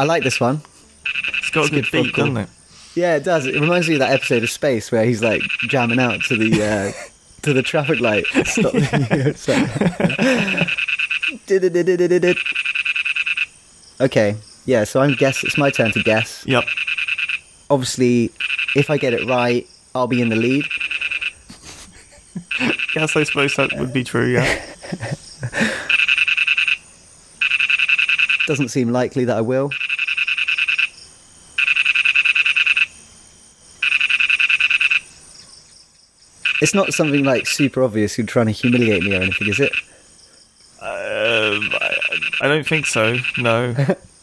I like this one. It's got It's a good good beat, doesn't it? Yeah, it does. It reminds me of that episode of Spaced where he's like jamming out to the uh, to the traffic light. Stop. Okay, yeah. So I'm guess. It's my turn to guess. Yep. Obviously, if I get it right, I'll be in the lead. Yes, I suppose that would be true. Yeah. Doesn't seem likely that I will. It's not something like super obvious you're trying to humiliate me or anything, is it? Um, I, I don't think so. No,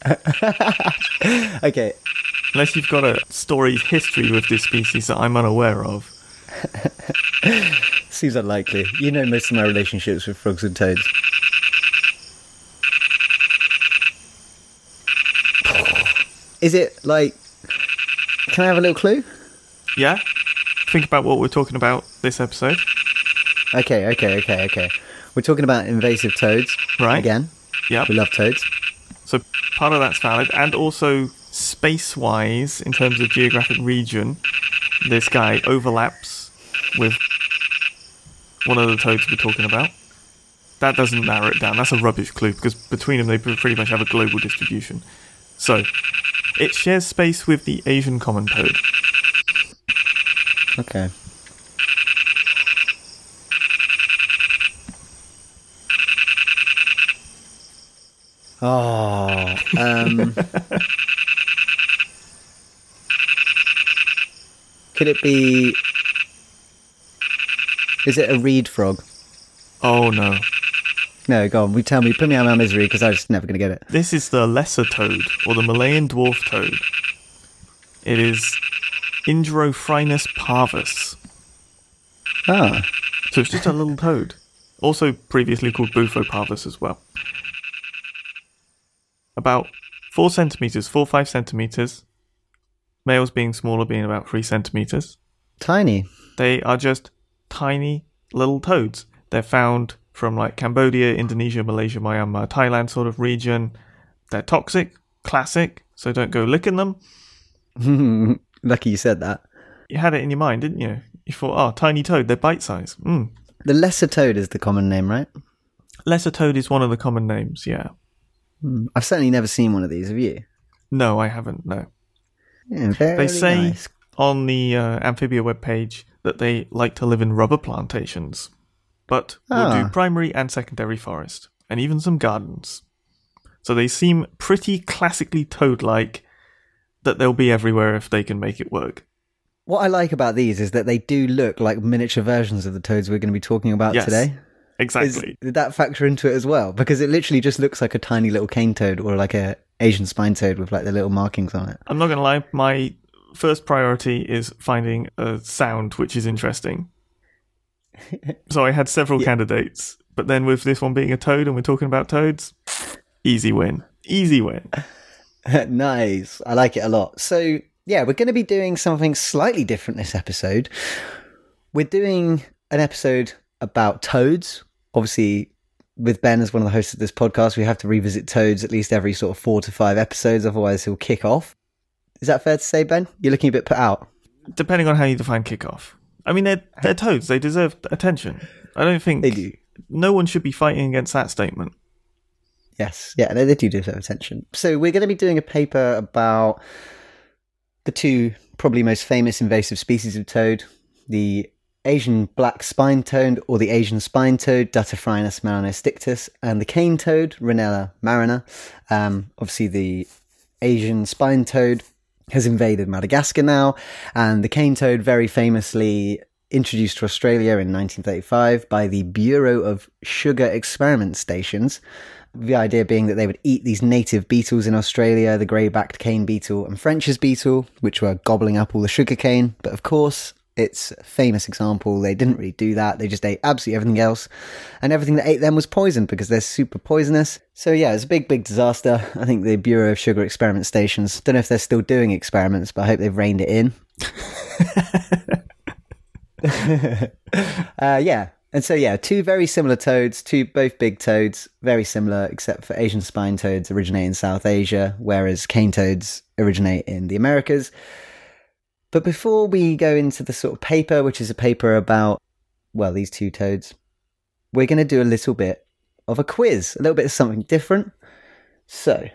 Okay, unless you've got a storied history with this species that I'm unaware of. seems unlikely. You know most of my relationships with frogs and toads. Is it like. Can I have a little clue? Yeah. Think about what we're talking about this episode. Okay, okay, okay, okay. We're talking about invasive toads. Right. Again. Yep. We love toads. So part of that's valid, and also space-wise, in terms of geographic region, this guy overlaps with one of the toads we're talking about. That doesn't narrow it down. That's a rubbish clue because between them they pretty much have a global distribution. So it shares space with the Asian common toad. Okay. Oh, um, could it be? Is it a reed frog? Oh no, No, go on. We tell me. Put me out of my misery because I'm just never going to get it. this is the lesser toad or the Malayan dwarf toad. It is Ingerophrynus parvus. Ah, So it's just a little toad. Also previously called Bufo as well. About four centimeters, four five centimeters. Males being smaller, being about three centimeters. tiny. They are just tiny little toads. They're found from like Cambodia, Indonesia, Malaysia, Myanmar, Thailand sort of region. They're toxic, classic, so don't go licking them. Lucky you said that. You had it in your mind, didn't you? You thought, oh, tiny toad, they're bite size. Mm. The lesser toad is the common name, right? Lesser toad is one of the common names, yeah. I've certainly never seen one of these. Have you? No, I haven't, no. Yeah, They say nice. on the uh, Amphibia webpage that they like to live in rubber plantations, but will Ah. do primary and secondary forest, and even some gardens. So they seem pretty classically toad like that they'll be everywhere if they can make it work. What I like about these is that they do look like miniature versions of the toads we're going to be talking about Yes, today. Is, Exactly. did that factor into it as well? Because it literally just looks like a tiny little cane toad or like a Asian spine toad with like the little markings on it. I'm not going to lie, my first priority is finding a sound which is interesting. so I had several candidates, but then with this one being a toad and we're talking about toads, easy win. Easy win. nice. I like it a lot. So, yeah, we're going to be doing something slightly different this episode. We're doing an episode about toads. Obviously, with Ben as one of the hosts of this podcast, we have to revisit toads at least every sort of four to five episodes, otherwise, he'll kick off. Is that fair to say, Ben? You're looking a bit put out. Depending on how you define kickoff. I mean, they're, they're toads. They deserve attention. I don't think They do. no one should be fighting against that statement. Yes, yeah, they, they do deserve attention. So we're going to be doing a paper about the two probably most famous invasive species of toad, the Asian black spine toad or the Asian spine toad, Duttaphrynus melanostictus, and the cane toad, Rhinella marina. Um, obviously, the Asian spine toad has invaded Madagascar now, and the cane toad very famously introduced to Australia in 1935 by the Bureau of Sugar Experiment Stations. The idea being that they would eat these native beetles in Australia, the grey backed cane beetle and French's beetle, which were gobbling up all the sugar cane. But of course, it's a famous example. They didn't really do that. They just ate absolutely everything else. And everything that ate them was poisoned because they're super poisonous. So yeah, it's a big, big disaster. I think the Bureau of Sugar Experiment Stations, don't know if they're still doing experiments, but I hope they've reined it in. uh, yeah. And so, yeah, two very similar toads, two both big toads, very similar, except for Asian spine toads originate in South Asia, whereas cane toads originate in the Americas. But before we go into the sort of paper, which is a paper about, well, these two toads, we're going to do a little bit of a quiz, a little bit of something different. So,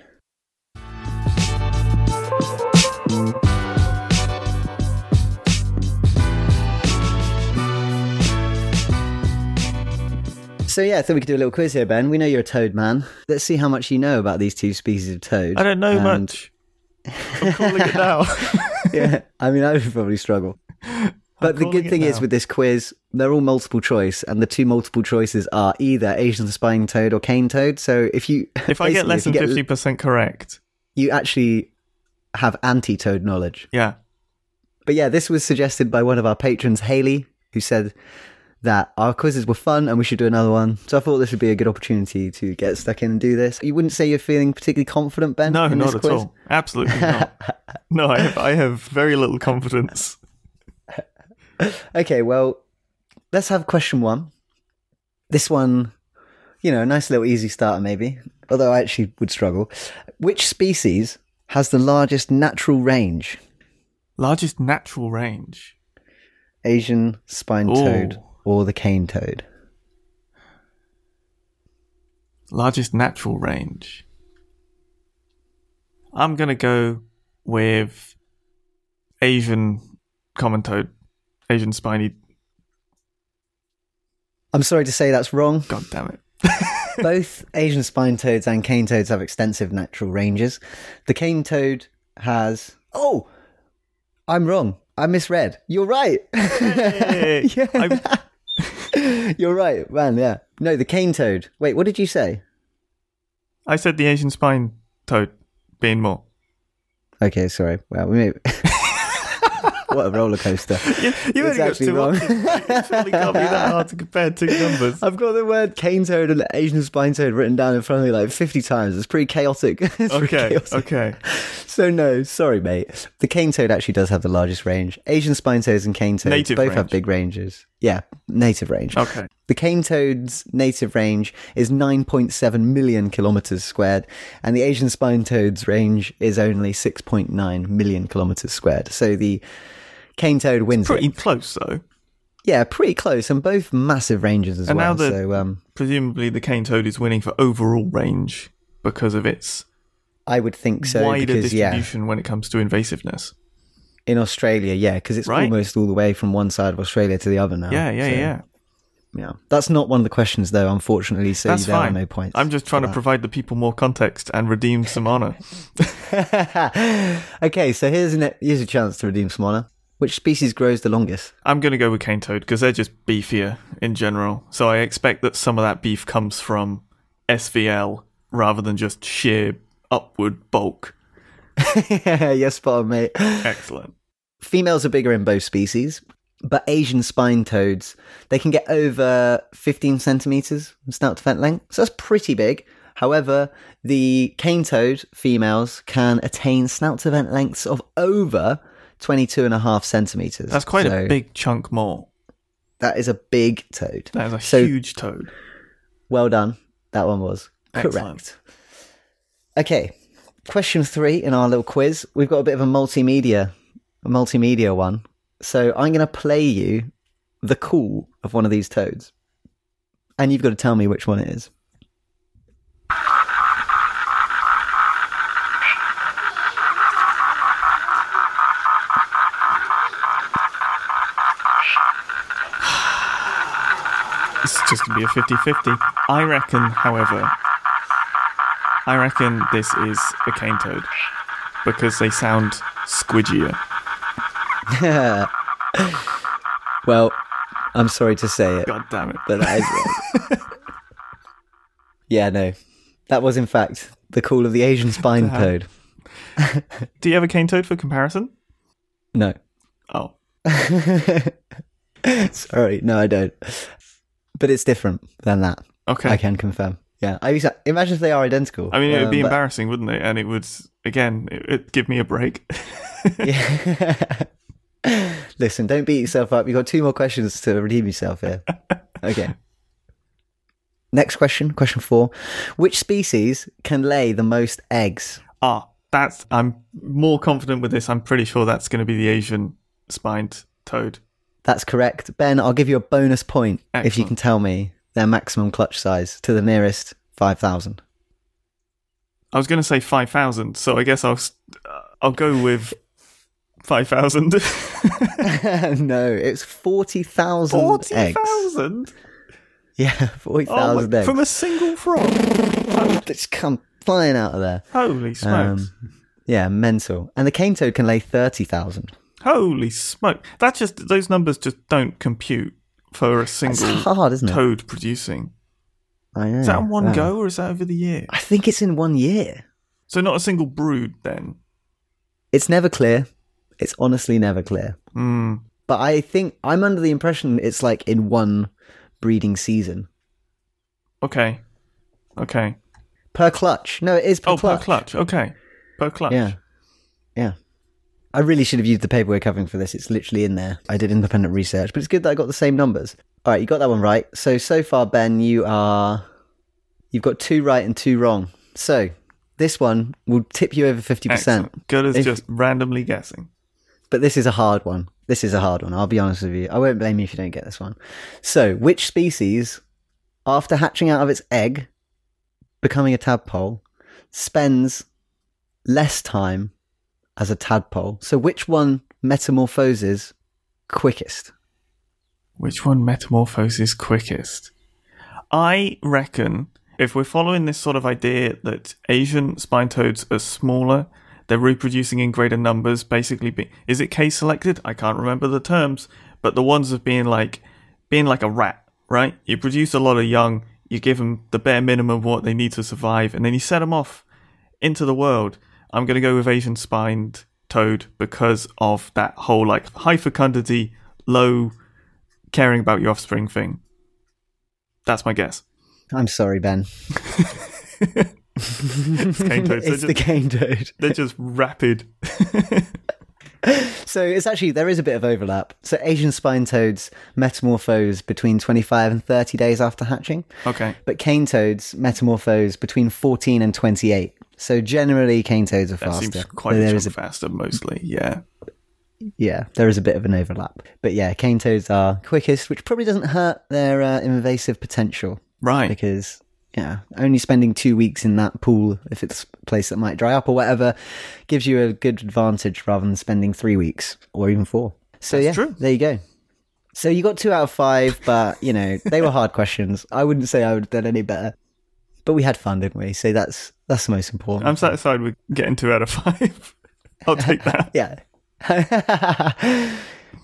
So yeah, I thought we could do a little quiz here, Ben. We know you're a toad man. Let's see how much you know about these two species of toad. I don't know And- much. I'm calling it now. yeah, I mean, I would probably struggle. But the good thing is with this quiz, they're all multiple choice, and the two multiple choices are either Asian spine toad or cane toad. So if you if I get less than fifty percent correct, you actually have anti-toad knowledge. yeah, But yeah, this was suggested by one of our patrons, Haley, who said that our quizzes were fun and we should do another one. So I thought this would be a good opportunity to get stuck in and do this. You wouldn't say you're feeling particularly confident, Ben? no, not at quiz? all. Absolutely not. No, I have, I have very little confidence. Okay, well, let's have question one. This one, you know, a nice little easy starter, maybe. Although I actually would struggle. Which species has the largest natural range? Largest natural range. Asian spine toad Ooh. Or the cane toad? Largest natural range. I'm gonna go with Asian common toad, Asian spiny. I'm sorry to say that's wrong. God damn it! Both Asian spine toads and cane toads have extensive natural ranges. The cane toad has. Oh! I'm wrong. I misread. You're right. Hey, Yeah. I'm- You're right, man. Yeah. No, the cane toad. Wait, what did you say? I said the Asian spine toad being more. Okay, sorry. Well, we may... what a roller coaster. You, you It's actually wrong. It surely can't be that hard to compare two numbers. I've got the word cane toad and Asian spine toad written down in front of me like 50 times. It's pretty chaotic. It's pretty Okay, chaotic. okay. So no, sorry, mate. The cane toad actually does have the largest range. Asian spine toads and cane toads Native both have big ranges. Yeah, native range. Okay. The cane toad's native range is 9.7 million kilometers squared, and the Asian spine toad's range is only 6.9 million kilometers squared. So the cane toad wins Pretty it. close, though. Yeah, pretty close, and both massive ranges as And now well. the- so um, Presumably, the cane toad is winning for overall range because of its I would think so wider because yeah, distribution when it comes to invasiveness. in Australia, yeah, because it's Right? almost all the way from one side of Australia to the other now. Yeah, yeah, So, yeah. Yeah. That's not one of the questions, though, unfortunately. So That's there fine. are no points. I'm just trying to provide the people more context and redeem some honor. okay, so here's an, here's a chance to redeem some honor. Which species grows the longest? I'm going to go with cane toad because they're just beefier in general. So I expect that some of that beef comes from SVL rather than just sheer upward bulk. yes, spot on, mate. Excellent. Females are bigger in both species, but Asian spine toads, they can get over 15 centimeters snout to vent length. So that's pretty big. However, the cane toad females can attain snout to vent lengths of over 22 and a half centimeters. That's quite So a big chunk more. That is a big toad. That is a So- huge toad. Well done. That one was Excellent. correct. Okay, question three in our little quiz. We've got a bit of a multimedia, a multimedia one. So I'm going to play you the call of one of these toads, and you've got to tell me which one it is. It's just going to be a 50 50. I reckon, however, I reckon this is a cane toad because they sound squidgier. well, I'm sorry to say it, God damn it. but that is wrong. yeah, no, that was in fact the call of the Asian spine Damn. toad. Do you have a cane toad for comparison? No, Oh. sorry, no, I don't. But it's different than that. Okay. I can confirm. Yeah, I to- imagine if they are identical. I mean, it would be Um, but- embarrassing, wouldn't it? And it would, again, it would give me a break. Yeah. Listen, don't beat yourself up. You've got two more questions to redeem yourself here. Okay. Next question, question four. Which species can lay the most eggs? Ah, that's. I'm more confident with this. I'm pretty sure that's going to be the Asian spined toad. That's correct. Ben, I'll give you a bonus point if you can tell me their maximum clutch size to the nearest 5,000. I was going to say five thousand, so I guess I'll uh, I'll go with five thousand. no, it's 40,000 Forty eggs. thousand. Yeah, Oh, 40,000 eggs. from a single frog. Just come flying out of there. Holy smokes! Um, yeah, mental. And the cane toad can lay 30,000. Holy smoke! That just those numbers just don't compute for a It's single hard, isn't it? toad producing. I know. Is that in one Wow. go or is that over the year? I think it's in one year. So not a single brood then. It's never clear. It's honestly never clear. Hmm. But I think I'm under the impression it's like in one breeding season Okay. Okay. per clutch. No, it is per Oh, clutch. per clutch. Okay. Per clutch. Yeah, yeah. I really should have used the paper we're covering for this. It's literally in there. I did independent research, but it's good that I got the same numbers. All right, you got that one right. So so far, Ben, you are you've got two right and two wrong. So this one will tip you over fifty percent. Good as If- just randomly guessing. But this is a hard one. This is a hard one. I'll be honest with you. I won't blame you if you don't get this one. So, which species, after hatching out of its egg, becoming a tadpole, spends less time as a tadpole? So, which one metamorphoses quickest? Which one metamorphoses quickest? I reckon if we're following this sort of idea that Asian spine toads are smaller, they're reproducing in greater numbers, basically be, is it case selected? I can't remember the terms, but the ones of being like being like a rat, right? You produce a lot of young, you give them the bare minimum of what they need to survive, and then you set them off into the world. I'm going to go with Asian spined toad because of that whole like high fecundity, low caring about your offspring thing. That's my guess. I'm sorry, Ben. It's cane toads. They're the just, cane toad. they're just rapid. So it's actually there is a bit of overlap. So Asian spine toads metamorphose between 25 and 30 days after hatching. Okay. but cane toads metamorphose between 14 and 28. So generally, cane toads are That faster. seems quite a is a, faster, mostly. Yeah. yeah, there is a bit of an overlap. But yeah, cane toads are quickest, which probably doesn't hurt their uh, invasive potential Right. because yeah, only spending two weeks in that pool, if it's a place that might dry up or whatever, gives you a good advantage rather than spending three weeks or even four. So That's yeah, true. there you go. So you got two out of five, but you know they were hard questions. I wouldn't say I would have done any better, but we had fun, didn't we? So that's that's the most important. I'm satisfied with getting two out of five. I'll take that. Yeah.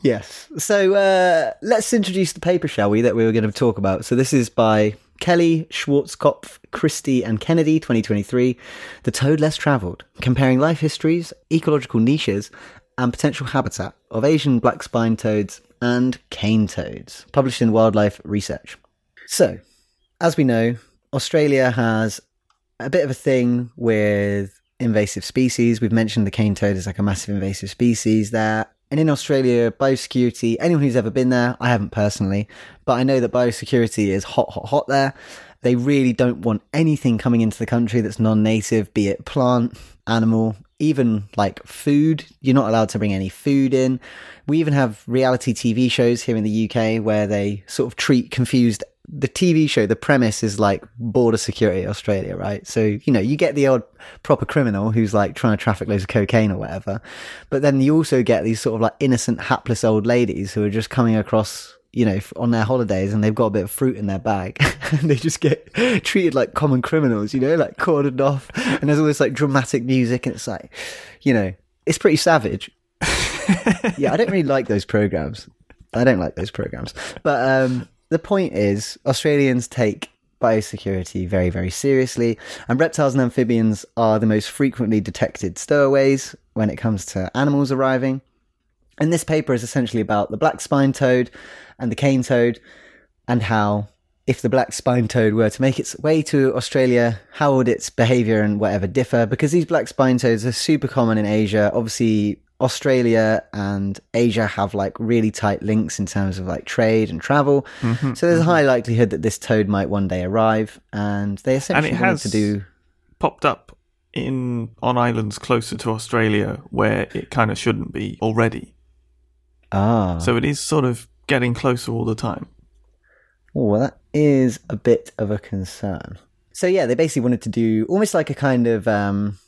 yes. So uh, let's introduce the paper, shall we, that we were going to talk about. So this is by Kelly, Schwarzkopf, Christy, and Kennedy, 2023. The Toad Less Travelled, comparing life histories, ecological niches, and potential habitat of Asian black spine toads and cane toads, published in Wildlife Research. So, as we know, Australia has a bit of a thing with invasive species. We've mentioned the cane toad is like a massive invasive species there. And in Australia, biosecurity, anyone who's ever been there, I haven't personally, but I know that biosecurity is hot, hot, hot there. They really don't want anything coming into the country that's non native, be it plant, animal, even like food. You're not allowed to bring any food in. We even have reality TV shows here in the UK where they sort of treat confused the TV show, the premise is like border security Australia, right? So, you know, you get the odd proper criminal who's like trying to traffic loads of cocaine or whatever. But then you also get these sort of like innocent, hapless old ladies who are just coming across, you know, on their holidays and they've got a bit of fruit in their bag and they just get treated like common criminals, you know, like cordoned off. And there's all this like dramatic music and it's like, you know, it's pretty savage. yeah, I don't really like those programs. I don't like those programs. But um, the point is, Australians take biosecurity very, very seriously, and reptiles and amphibians are the most frequently detected stowaways when it comes to animals arriving. And this paper is essentially about the black spine toad and the cane toad, and how, if the black spine toad were to make its way to Australia, how would its behavior and whatever differ? Because these black spine toads are super common in Asia. Obviously, Australia and Asia have like really tight links in terms of like trade and travel. Mhm, So there's a high likelihood that this toad might one day arrive, and they essentially wanted has- to do. Popped up in on islands closer to Australia where it kind of shouldn't be already. Ah, So it is sort of getting closer all the time. Oh, well, that is a bit of a concern. So yeah, they basically wanted to do almost like a kind of um,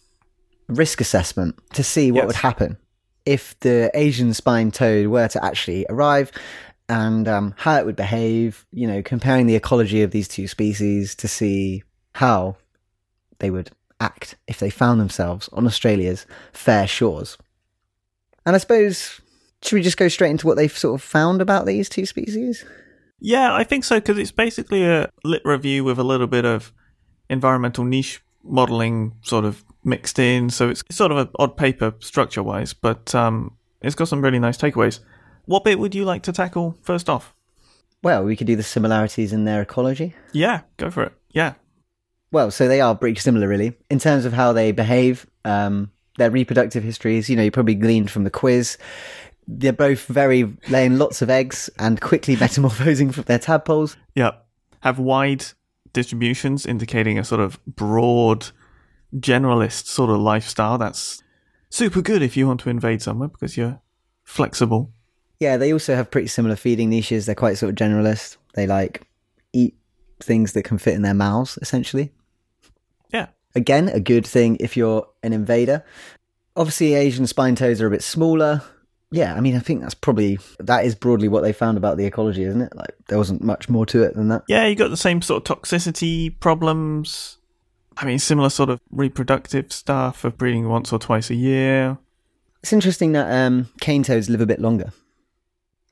risk assessment to see what Yes. would happen if the Asian spine toad were to actually arrive and um, how it would behave. You know, comparing the ecology of these two species to see how they would act if they found themselves on Australia's fair shores. And I suppose should we just go straight into what they've sort of found about these two species? Yeah, I think so because it's basically a lit review with a little bit of environmental niche modeling sort of mixed in. So it's sort of an odd paper structure wise, but um, it's got some really nice takeaways. What bit would you like to tackle first off? Well, we could do the similarities in their ecology. Yeah, go for it. Yeah. Well, so they are pretty similar, really, in terms of how they behave, um, their reproductive histories. You know, you probably gleaned from the quiz. They're both very laying lots of eggs and quickly metamorphosing from their tadpoles. Yeah. Have wide distributions indicating a sort of broad generalist sort of lifestyle. That's super good if you want to invade somewhere because you're flexible. Yeah, they also have pretty similar feeding niches. They're quite sort of generalist. They like eat things that can fit in their mouths, essentially. Yeah. Again, a good thing if you're an invader. Obviously, Asian spine toads are a bit smaller. Yeah, I mean, I think that's probably that is broadly what they found about the ecology, isn't it? Like there wasn't much more to it than that. Yeah, you got the same sort of toxicity problems. I mean, similar sort of reproductive stuff of breeding once or twice a year. It's interesting that um, cane toads live a bit longer,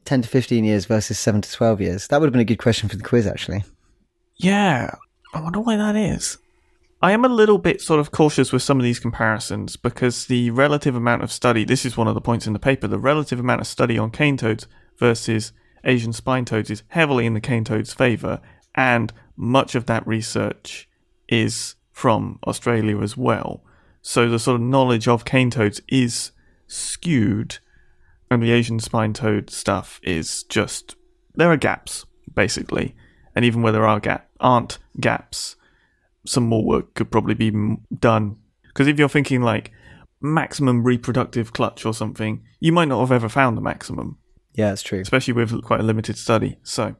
ten to fifteen years versus seven to twelve years. That would have been a good question for the quiz, actually. Yeah, I wonder why that is. I am a little bit sort of cautious with some of these comparisons because the relative amount of study, this is one of the points in the paper, the relative amount of study on cane toads versus Asian spine toads is heavily in the cane toad's favour, and much of that research is from Australia as well. So the sort of knowledge of cane toads is skewed, and the Asian spine toad stuff is just there are gaps basically, and even where there are gap aren't gaps, some more work could probably be m- done. Because if you're thinking like maximum reproductive clutch or something, you might not have ever found the maximum, Yeah, that's true. especially with quite a limited study. So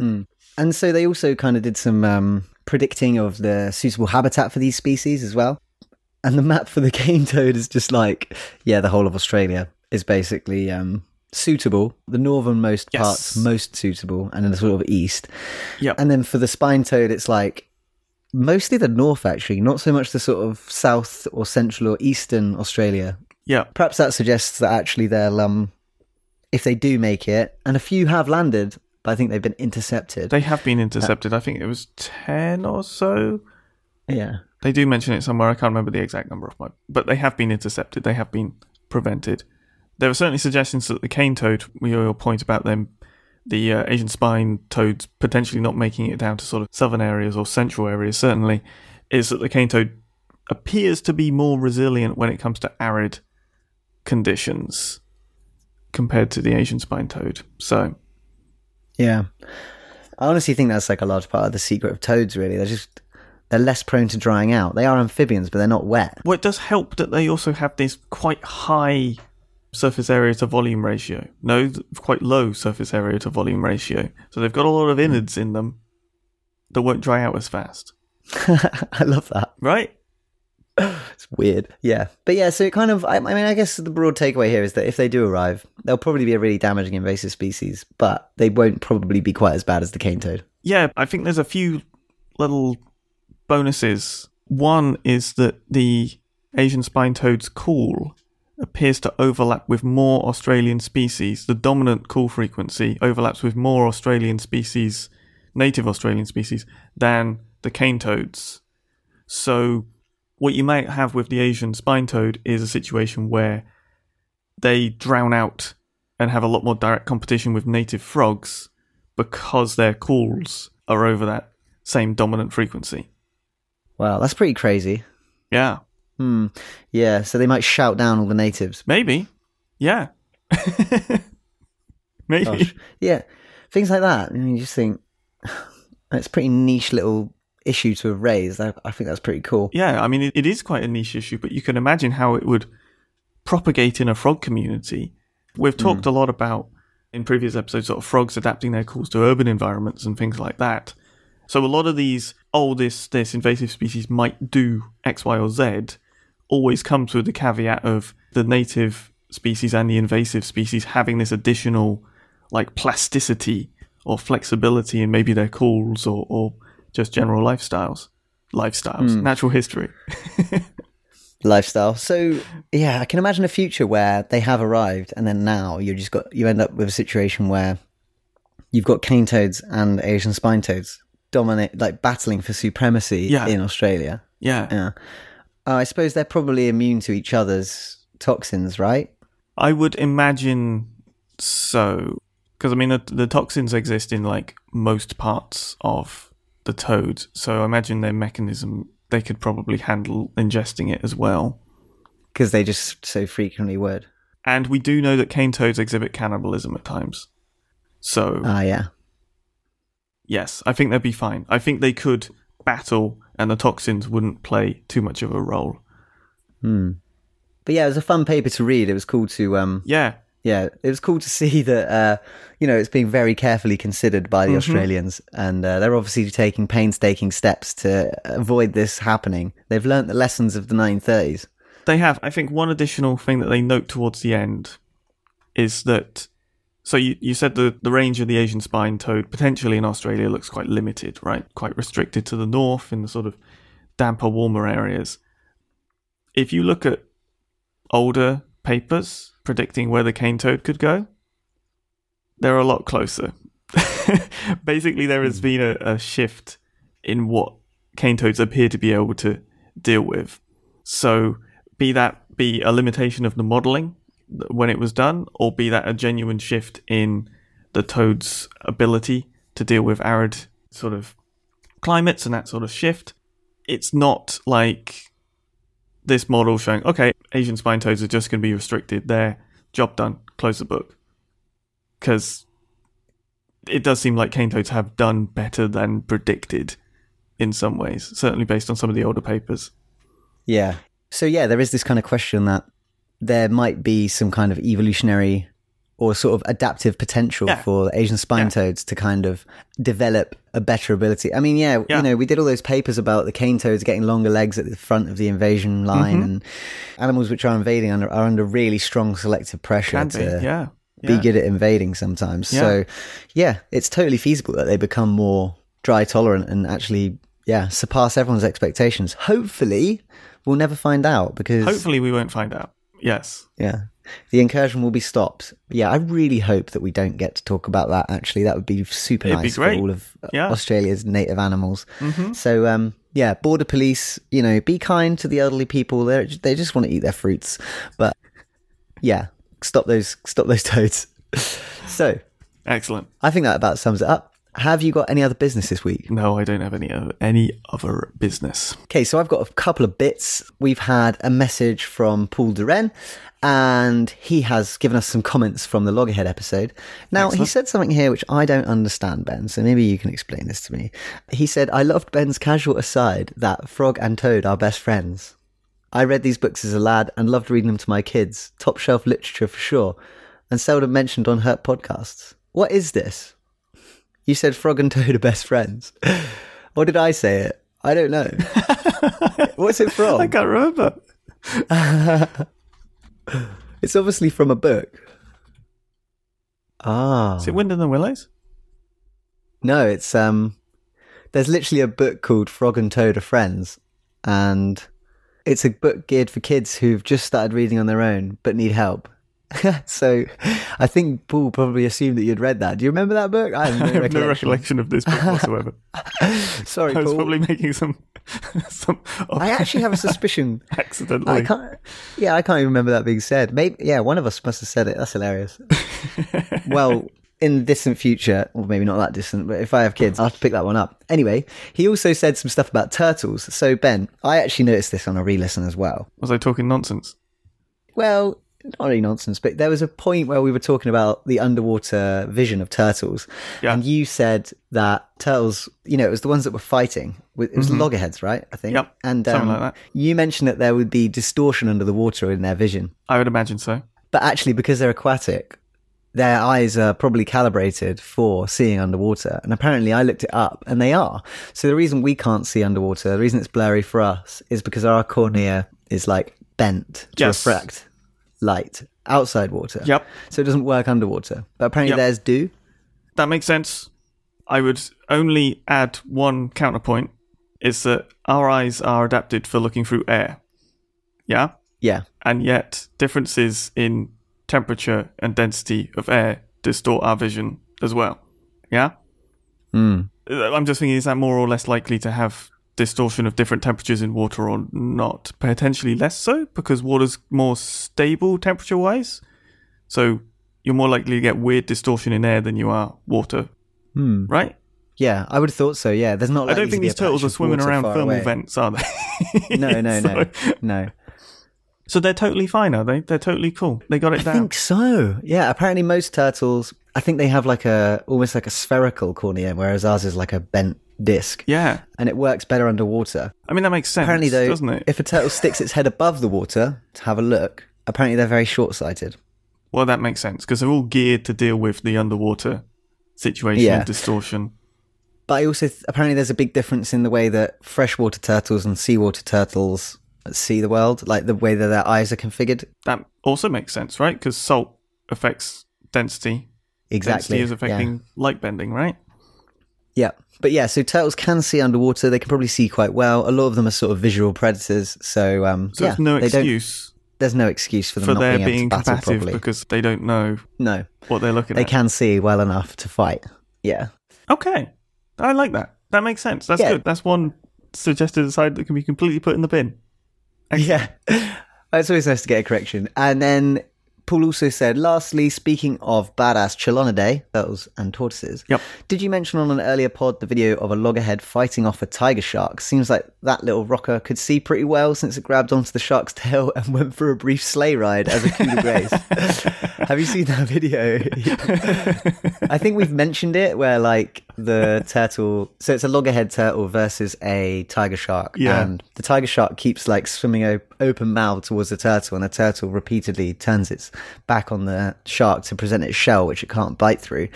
Mm. And so they also kind of did some um, predicting of the suitable habitat for these species as well. And the map for the cane toad is just like, yeah, the whole of Australia is basically um, suitable. The northernmost Yes. parts most suitable, and then the sort of east. Yep. And then for the spine toad, it's like mostly the north actually, not so much the sort of south or central or eastern Australia. yeah, Perhaps that suggests that actually they'll, um, if they do make it, and a few have landed, but I think they've been intercepted. they have been intercepted. I think it was ten or so. yeah. They do mention it somewhere. I can't remember the exact number of my, but they have been intercepted. They have been prevented. There are certainly suggestions that the cane toad, we your point about them, the uh, Asian spine toads potentially not making it down to sort of southern areas or central areas, certainly, is that the cane toad appears to be more resilient when it comes to arid conditions compared to the Asian spine toad. So, Yeah. I honestly think that's like a large part of the secret of toads, really. They're just, they're less prone to drying out. They are amphibians, but they're not wet. Well, it does help that they also have this quite high surface area to volume ratio. No, quite low surface area to volume ratio. So they've got a lot of innards in them that won't dry out as fast. I love that. Right? It's weird. Yeah. But yeah, so it kind of, I, I mean, I guess the broad takeaway here is that if they do arrive, they'll probably be a really damaging invasive species, but they won't probably be quite as bad as the cane toad. Yeah, I think there's a few little bonuses. One is that the Asian spine toad's call appears to overlap with more Australian species. The dominant call frequency overlaps with more Australian species, native Australian species, than the cane toads. So, what you might have with the Asian spine toad is a situation where they drown out and have a lot more direct competition with native frogs because their calls are over that same dominant frequency. Wow, that's pretty crazy. Yeah, Hmm. Yeah, so they might shout down all the natives. maybe. Yeah. Maybe. Gosh. Yeah, things like that. And you just think it's pretty niche little issue to have raised. I, I think that's pretty cool. Yeah, I mean, it, it is quite a niche issue, but you can imagine how it would propagate in a frog community. We've hmm. talked a lot about in previous episodes sort of frogs adapting their calls to urban environments and things like that. So a lot of these, oh, this this invasive species might do X, Y, or Z, always comes with the caveat of the native species and the invasive species having this additional like plasticity or flexibility in maybe their calls or, or just general lifestyles. Lifestyles, natural history. lifestyle. So yeah, I can imagine a future where they have arrived, and then now you just got you end up with a situation where you've got cane toads and Asian spine toads dominate, like battling for supremacy Yeah. in Australia. Yeah. Yeah, uh, I suppose they're probably immune to each other's toxins, right? I would imagine so. Because, I mean, the, the toxins exist in like most parts of the toad. So I imagine their mechanism, they could probably handle ingesting it as well. Because they just so frequently would. And we do know that cane toads exhibit cannibalism at times. So, Ah, yeah. yes, I think they'd be fine. I think they could battle and the toxins wouldn't play too much of a role. Hmm. But yeah, it was a fun paper to read. It was cool to um, Yeah. Yeah, it was cool to see that uh, you know it's being very carefully considered by the Mm-hmm. Australians, and uh, they're obviously taking painstaking steps to avoid this happening. They've learnt the lessons of the 1930s. They have. I think one additional thing that they note towards the end is that. So you, you said the, the range of the Asian spine toad potentially in Australia looks quite limited, right? Quite restricted to the north in the sort of damper, warmer areas. If you look at older papers predicting where the cane toad could go, they're a lot closer. Basically, there has hmm. been a, a shift in what cane toads appear to be able to deal with. So, be that be a limitation of the modeling when it was done, or be that a genuine shift in the toad's ability to deal with arid sort of climates and that sort of shift. It's not like this model showing, okay, Asian spine toads are just going to be restricted. There, job done, close the book. Because it does seem like cane toads have done better than predicted in some ways, certainly based on some of the older papers. Yeah. So yeah, there is this kind of question that there might be some kind of evolutionary or sort of adaptive potential Yeah. for Asian spine Yeah. toads to kind of develop a better ability. I mean, yeah, Yeah. you know, we did all those papers about the cane toads getting longer legs at the front of the invasion line, Mhm. and animals which are invading under, are under really strong selective pressure Can be, to yeah. be yeah. good at invading sometimes. So, yeah, it's totally feasible that they become more dry tolerant and actually, yeah, surpass everyone's expectations. Hopefully, we'll never find out because, Hopefully, we won't find out. Yes. yeah, the incursion will be stopped. Yeah, I really hope that we don't get to talk about that. Actually, that would be super It'd be nice for all of uh, Yeah. Australia's native animals. hmm So, um, yeah, border police, you know, be kind to the elderly people. They they just want to eat their fruits, but yeah, stop those stop those toads. so, Excellent. I think that about sums it up. Have you got any other business this week? No, I don't have any other, any other business. Okay, so I've got a couple of bits. We've had a message from Paul Duren, and he has given us some comments from the Loggerhead episode. Now, he said something here which I don't understand, Ben, so maybe you can explain this to me. He said, I loved Ben's casual aside that Frog and Toad are best friends. I read these books as a lad and loved reading them to my kids. Top shelf literature for sure, and seldom mentioned on herp podcasts. What is this? You said Frog and Toad are best friends. Or did I say it? I don't know. What's it from? I can't remember. It's obviously from a book. Ah. Is it Wind in the Willows? No, it's um there's literally a book called Frog and Toad are Friends and it's a book geared for kids who've just started reading on their own but need help. so I think Paul probably assumed that you'd read that. Do you remember that book? I have no, I have no recollection. recollection of this book whatsoever. Sorry, I was Paul. probably making some, some I actually have a suspicion. accidentally. I can't. Yeah, I can't even remember that being said. Maybe. Yeah, one of us must have said it. That's hilarious. well, in the distant future, or maybe not that distant, but if I have kids, I'll have to pick that one up. Anyway, he also said some stuff about turtles. So Ben, I actually noticed this on a re-listen as well. Was I talking nonsense? Well, not really nonsense, but there was a point where we were talking about the underwater vision of turtles, Yeah. and you said that turtles, you know, it was the ones that were fighting. It was loggerheads, right? I think. Mm-hmm. Yep, And something um, like that. you mentioned that there would be distortion under the water in their vision, I would imagine so. but actually, because they're aquatic, their eyes are probably calibrated for seeing underwater. And apparently, I looked it up, and they are. So the reason we can't see underwater, the reason it's blurry for us, is because our cornea is like bent to Yes. refract light outside water. Yep. So it doesn't work underwater. But apparently, Yep. theirs do. That makes sense. I would only add one counterpoint is that our eyes are adapted for looking through air. Yeah? Yeah. And yet differences in temperature and density of air distort our vision as well. Yeah? Mm. I'm just thinking, is that more or less likely to have distortion of different temperatures in water or not? Potentially less so, because water's more stable temperature wise. So you're more likely to get weird distortion in air than you are water, Hmm. right? Yeah, I would have thought so. Yeah, there's not. I don't think these turtles are swimming around thermal away. vents, are they? No, no, no, So- no. So they're totally fine, are they? They're totally cool. They got it I down. think so. Yeah, apparently most turtles, I think they have like a almost like a spherical cornea, whereas ours is like a bent disc, Yeah. and it works better underwater. I mean, that makes sense. Apparently, though, doesn't it? if a turtle sticks its head above the water to have a look, apparently they're very short-sighted. Well, that makes sense because they're all geared to deal with the underwater situation Yeah. and distortion. But I also th- apparently there's a big difference in the way that freshwater turtles and seawater turtles see the world, like the way that their eyes are configured. That also makes sense, right? Because salt affects density. Exactly. Density is yeah. affecting light bending, right? Yeah. But yeah, so turtles can see underwater. They can probably see quite well. A lot of them are sort of visual predators. So, um, So yeah, there's no excuse there's no excuse for them for not being, being able to battle properly. because they don't know no, what they're looking they at. They can see well enough to fight. Yeah. Okay. I like that. That makes sense. That's Yeah. good. That's one suggested aside that can be completely put in the bin. Yeah. It's always nice to get a correction. And then Paul also said, lastly, speaking of badass Chelonidae, turtles and tortoises, Yep. did you mention on an earlier pod the video of a loggerhead fighting off a tiger shark? Seems like that little rocker could see pretty well since it grabbed onto the shark's tail and went for a brief sleigh ride as a coup de grace. Have you seen that video? I think we've mentioned it where like the turtle, so it's a loggerhead turtle versus a tiger shark. Yeah. And the tiger shark keeps like swimming open mouth towards the turtle, and the turtle repeatedly turns its back on the shark to present its shell, which it can't bite through.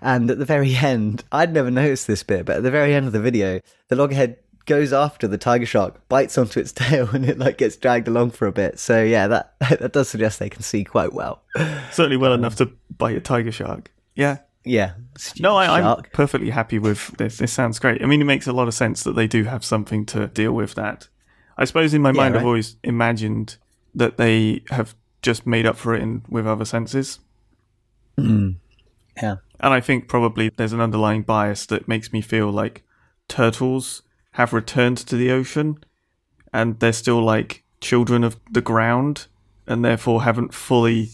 And at the very end, I'd never noticed this bit, but at the very end of the video, the loggerhead goes after the tiger shark, bites onto its tail, and it like gets dragged along for a bit. So yeah, that that does suggest they can see quite well. Certainly well enough to bite a tiger shark. Yeah. Yeah. No, I, I'm perfectly happy with this. This sounds great. I mean, it makes a lot of sense that they do have something to deal with that. I suppose in my mind, I've always imagined that they have just made up for it in, with other senses. Mm. Yeah. And I think probably there's an underlying bias that makes me feel like turtles have returned to the ocean and they're still like children of the ground and therefore haven't fully.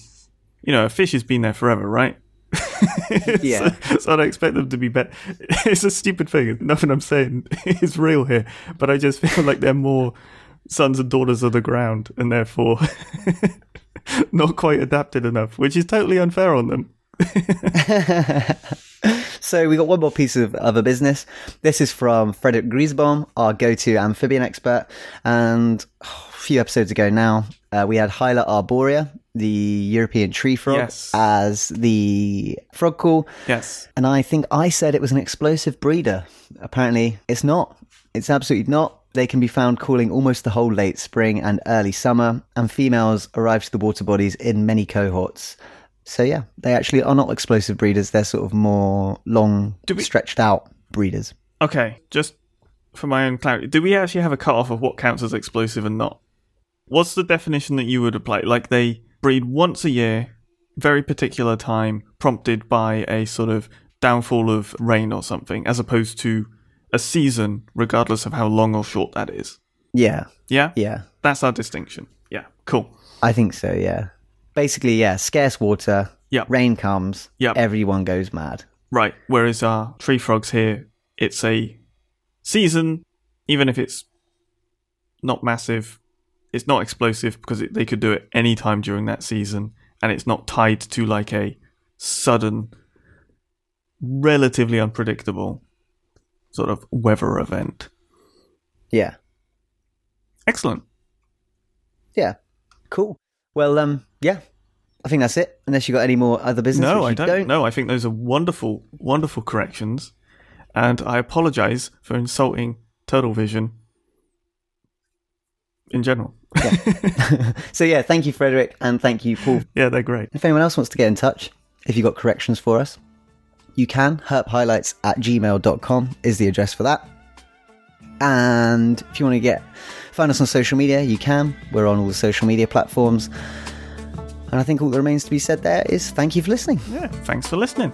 You know, a fish has been there forever, right? Yeah. so, so I don't expect them to be better. It's a stupid thing. Nothing I'm saying is real here, but I just feel like they're more sons and daughters of the ground and therefore not quite adapted enough, which is totally unfair on them. So we got one more piece of other business. This is from Frederick Griesbaum, our go-to amphibian expert. And oh, a few episodes ago now, uh, we had Hyla arborea, the European tree frog, Yes. as the frog call. Yes. And I think I said it was an explosive breeder. Apparently, it's not. It's absolutely not. They can be found calling almost the whole late spring and early summer, and females arrive to the water bodies in many cohorts. So yeah, they actually are not explosive breeders. They're sort of more long, we- stretched out breeders. Okay, just for my own clarity, do we actually have a cut off of what counts as explosive and not? What's the definition that you would apply? Like they breed once a year, very particular time, prompted by a sort of downfall of rain or something, as opposed to a season, regardless of how long or short that is. Yeah, Yeah? yeah, That's our distinction. Yeah, cool. I think so. Yeah, basically, yeah, scarce water. Yep. rain comes. Yep. everyone goes mad. Right. Whereas our tree frogs here, it's a season, even if it's not massive, it's not explosive because it, they could do it any time during that season, and it's not tied to like a sudden, relatively unpredictable sort of weather event. Yeah. Excellent. Yeah. Cool. Well, um, yeah. I think that's it. Unless you got any more other business. No, I don't. don't. No, I think those are wonderful, wonderful corrections, and I apologise for insulting Turtle Vision in general. So yeah, thank you, Frederick, and thank you, Paul. yeah, they're great. If anyone else wants to get in touch, if you've got corrections for us, you can. Herphighlights at gmail.com is the address for that. And if you want to get find us on social media, you can. We're on all the social media platforms. And I think all that remains to be said there is thank you for listening. Yeah, thanks for listening.